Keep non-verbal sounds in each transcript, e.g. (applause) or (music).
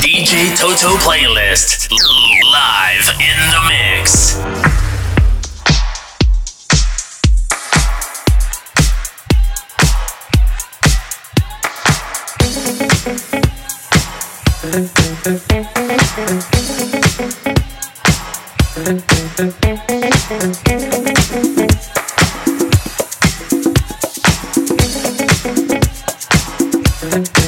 DJ Toto playlist live in the mix. understanding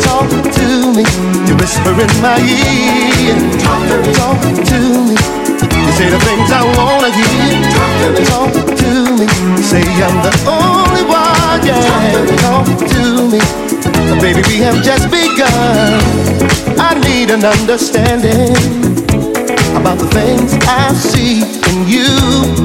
so to me. you. It's really beginning to show. I can do so much for I'm the only yourself go. Talk to me. But baby, we have just begun. I need an understanding about the things I see in you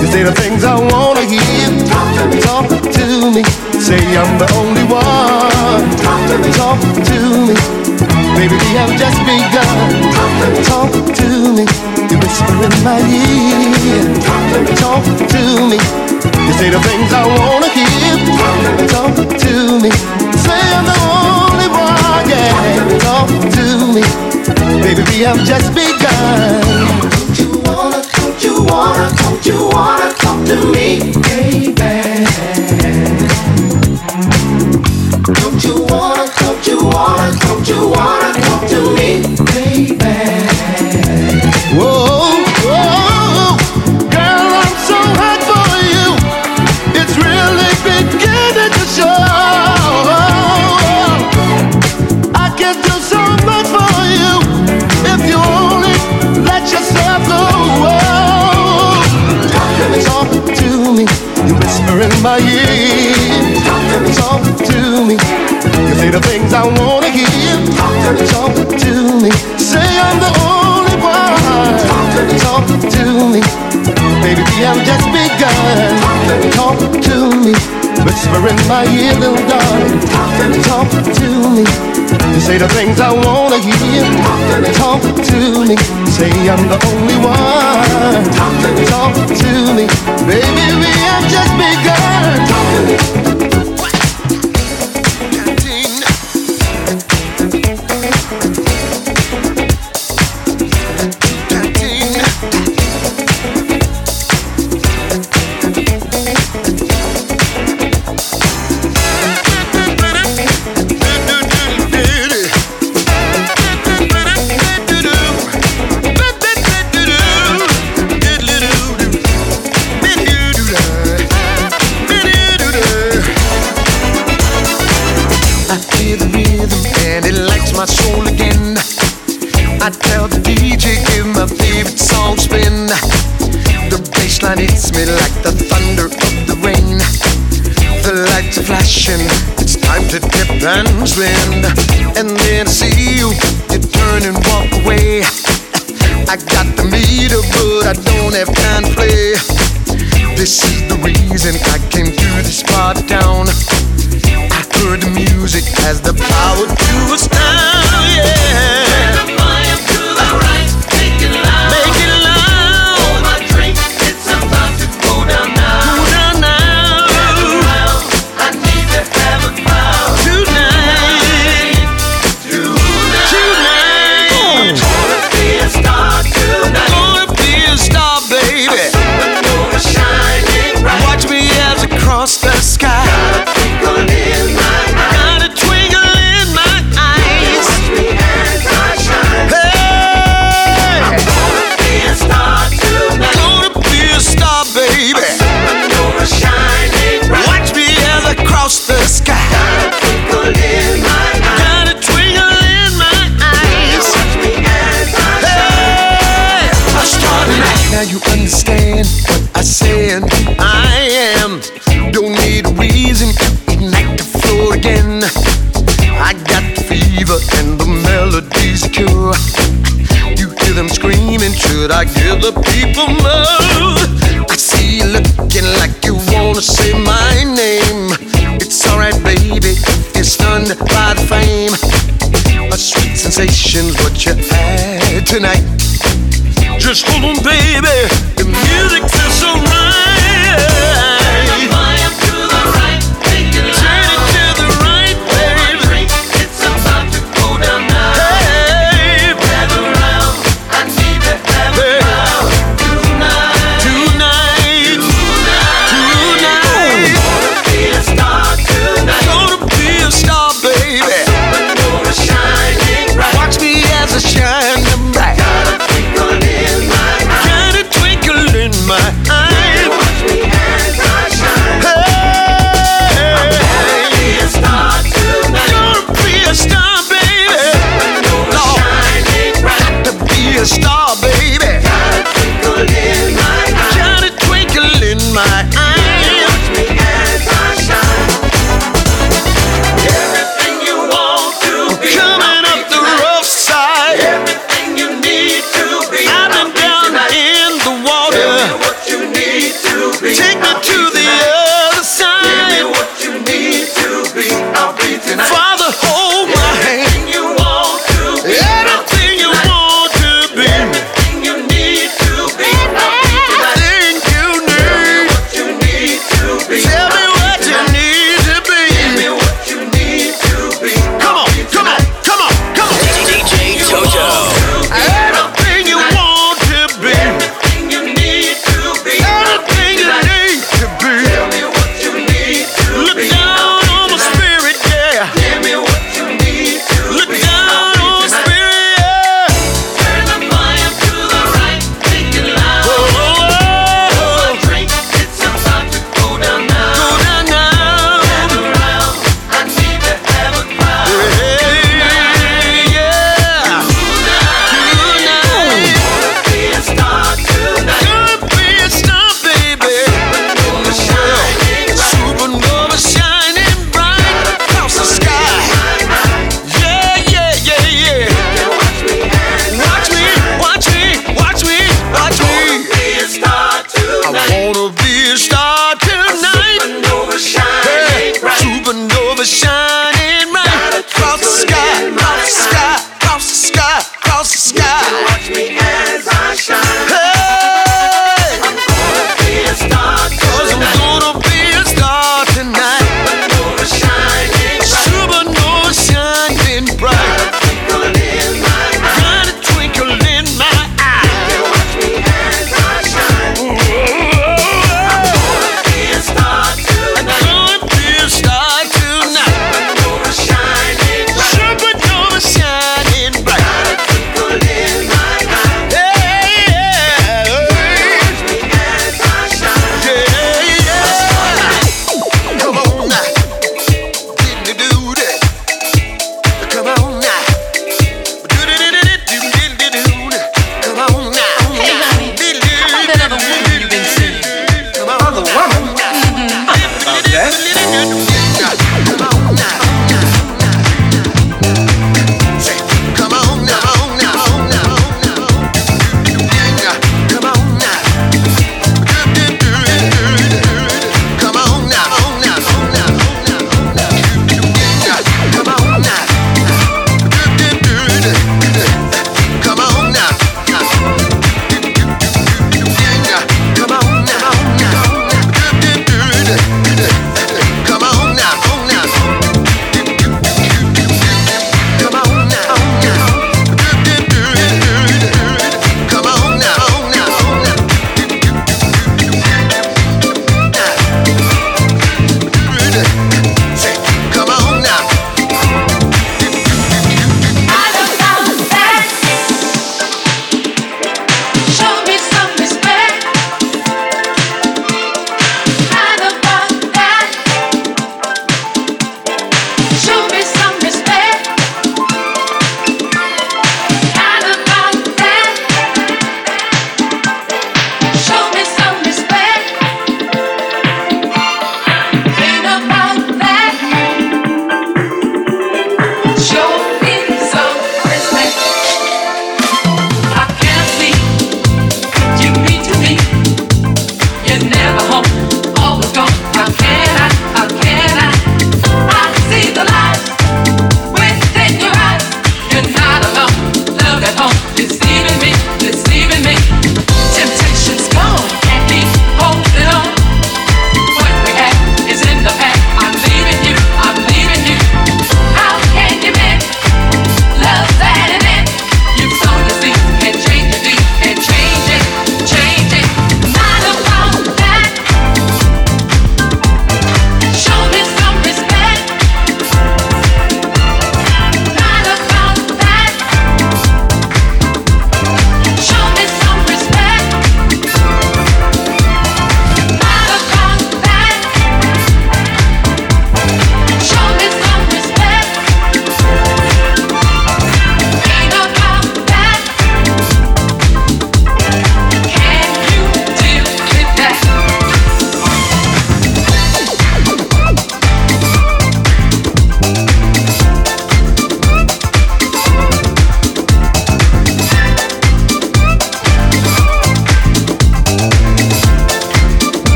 You say the things I wanna hear. Talk to me. Talk to me. Say I'm the only one. Talk to me. Baby, we have just begun. Talk to me. You whisper in my ear. Talk to me. You say the things I wanna hear. Talk to me. Say I'm the only one. Yeah. Talk to me. Baby, we have just begun. Wanna, don't you wanna talk to me, baby? Don't you wanna, don't you wanna, don't you wanna talk to me, baby? My ear. Talk to me, you say the things I wanna hear. Talk to me, say I'm the only one. Talk to me, baby, we have just begun. Talk to me, whisper in my ear, little darling. Talk to me, you say the things I wanna hear. Talk to me, say I'm the only one. Talk to me, baby, we have just begun. flashing. And. And then I see you, you turn and walk away. I got the meter, but I don't have time to play. This is the reason I came Give the people more? I see you looking like you wanna say my name. It's alright, baby, if you're stunned by the fame. A sweet sensation's what you had tonight. Just hold on, baby, the music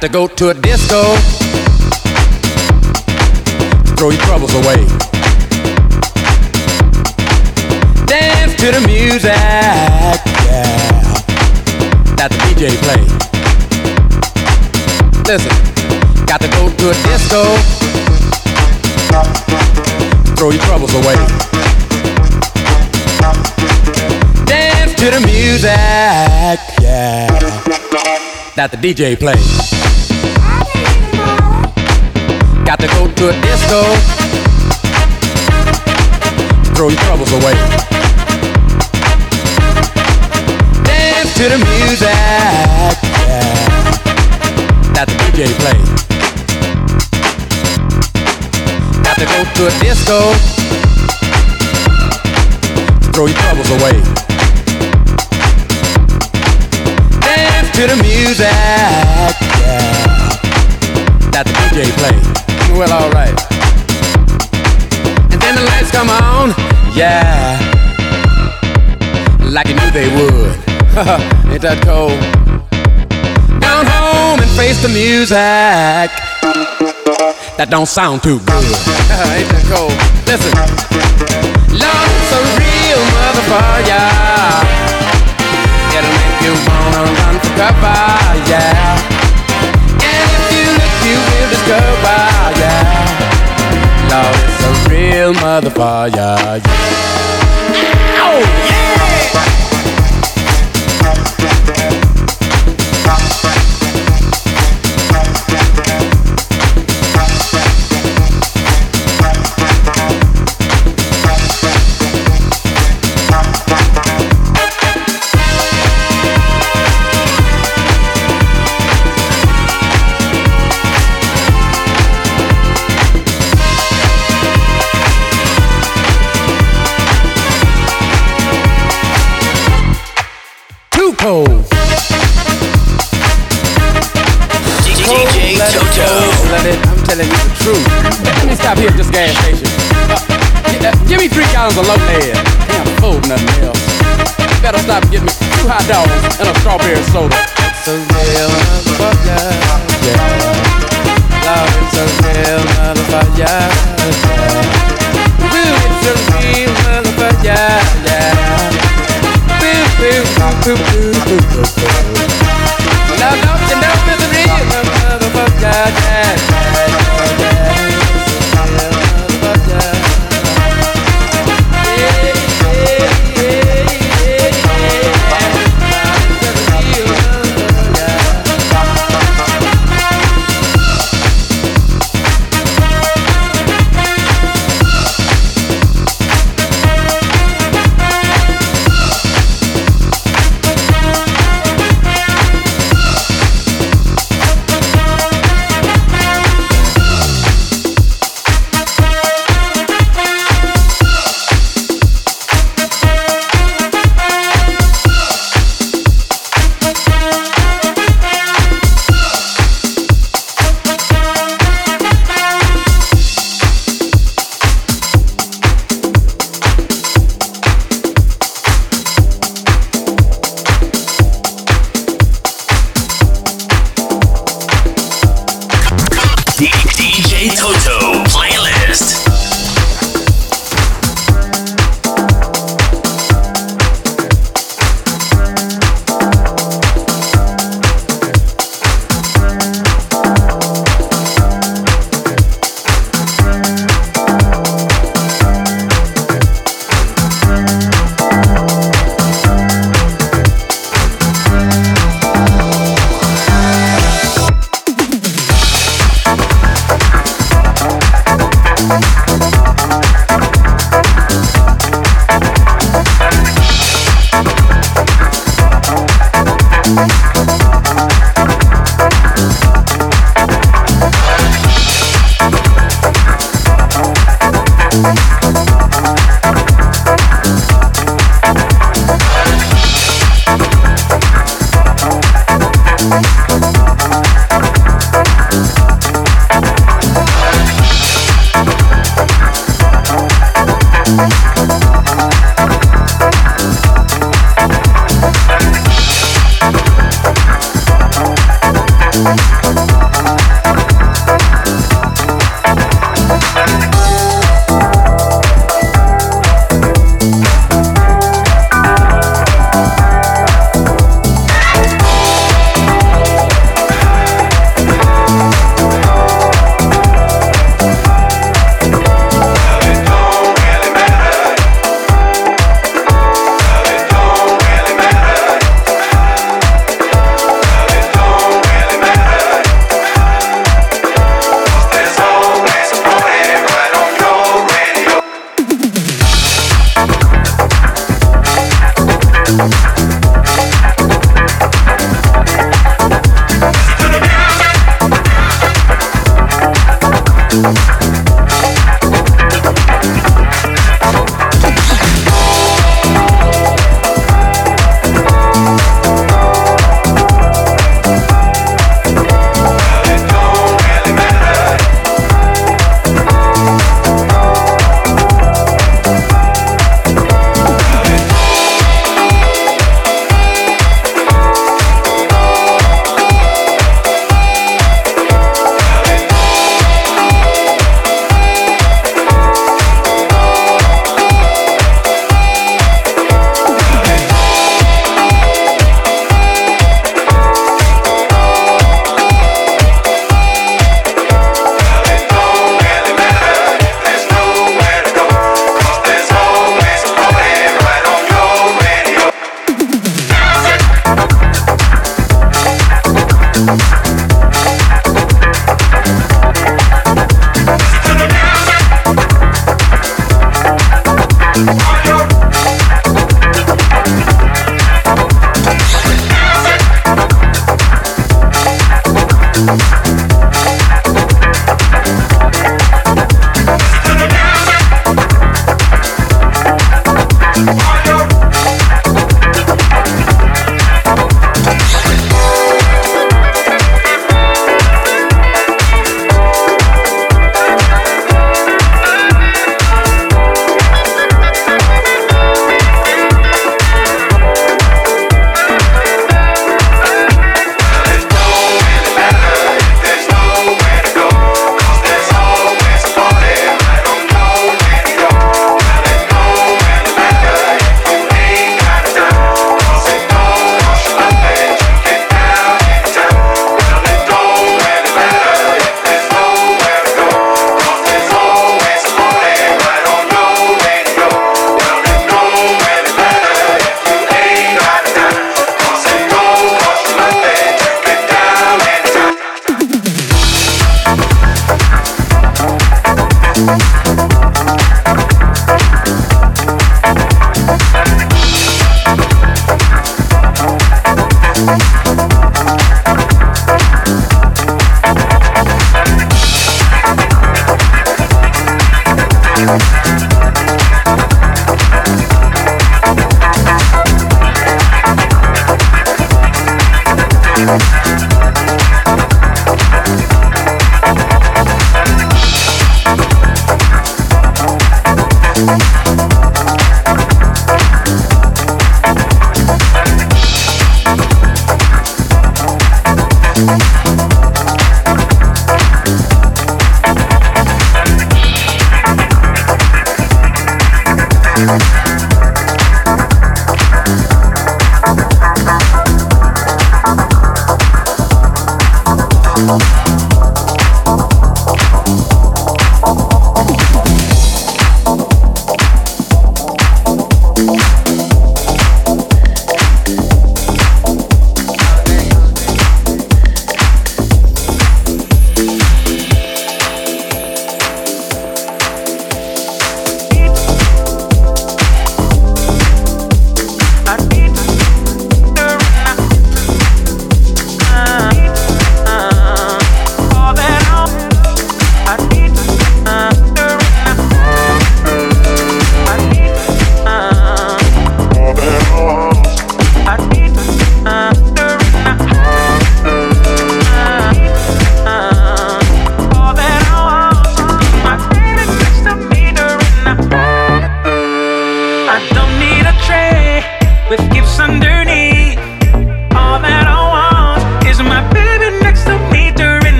to go to a disco. Throw your troubles away. Dance to the music, yeah, that the DJ play. Listen, got to go to a disco. Throw your troubles away. Dance to the music, yeah, that the DJ play. Got to go to a disco. Throw your troubles away. Dance to the music. Yeah. That the DJ play. Got to go to a disco. Throw your troubles away. To the music. Yeah. That the DJ play well, alright. And then the lights come on, yeah, like you knew they would. (laughs) Ain't that cold? Down home and face the music. That don't sound too good. (laughs) Ain't that cold? Listen, love's a real motherfucker. It'll make you wanna run cover, yeah you look, you will discover, yeah. Love is a real motherfucker, yeah. Oh, yeah! Telling you the truth. Let me stop here at this gas station. Uh, give me three gallons of low lead. Can't afford nothing else. Better stop and get me two hot dogs and a strawberry soda. It's a real motherfucker, yeah. Love, it's a real motherfucker, yeah. Love, love, you know it's a real motherfucker, yeah.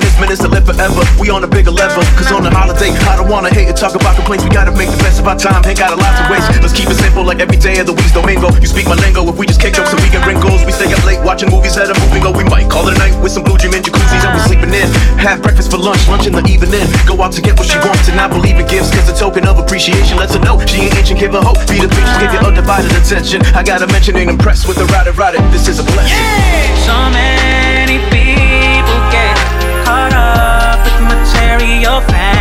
To drink and reminisce, minutes to live forever. We on a bigger level, cause on the holiday, I don't wanna hate and talk about complaints. We gotta make the best of our time, ain't got a lot to waste. Let's keep it simple, like every day of the week's domingo. You speak my lingo, if we just kick jokes and we get wrinkles. We stay up late watching movies that are moving, or we might call it a night with some blue dream and jacuzzis and we sleeping in. Have breakfast for lunch, lunch in the evening. Go out to get what she wants and not believe in gifts, cause a token of appreciation lets her know she ain't ancient, give her hope. Be the bitch, give you undivided attention. I gotta mention ain't impressed with the rider rider. This is a blessing. Yeah. So many material things.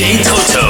DJ Toto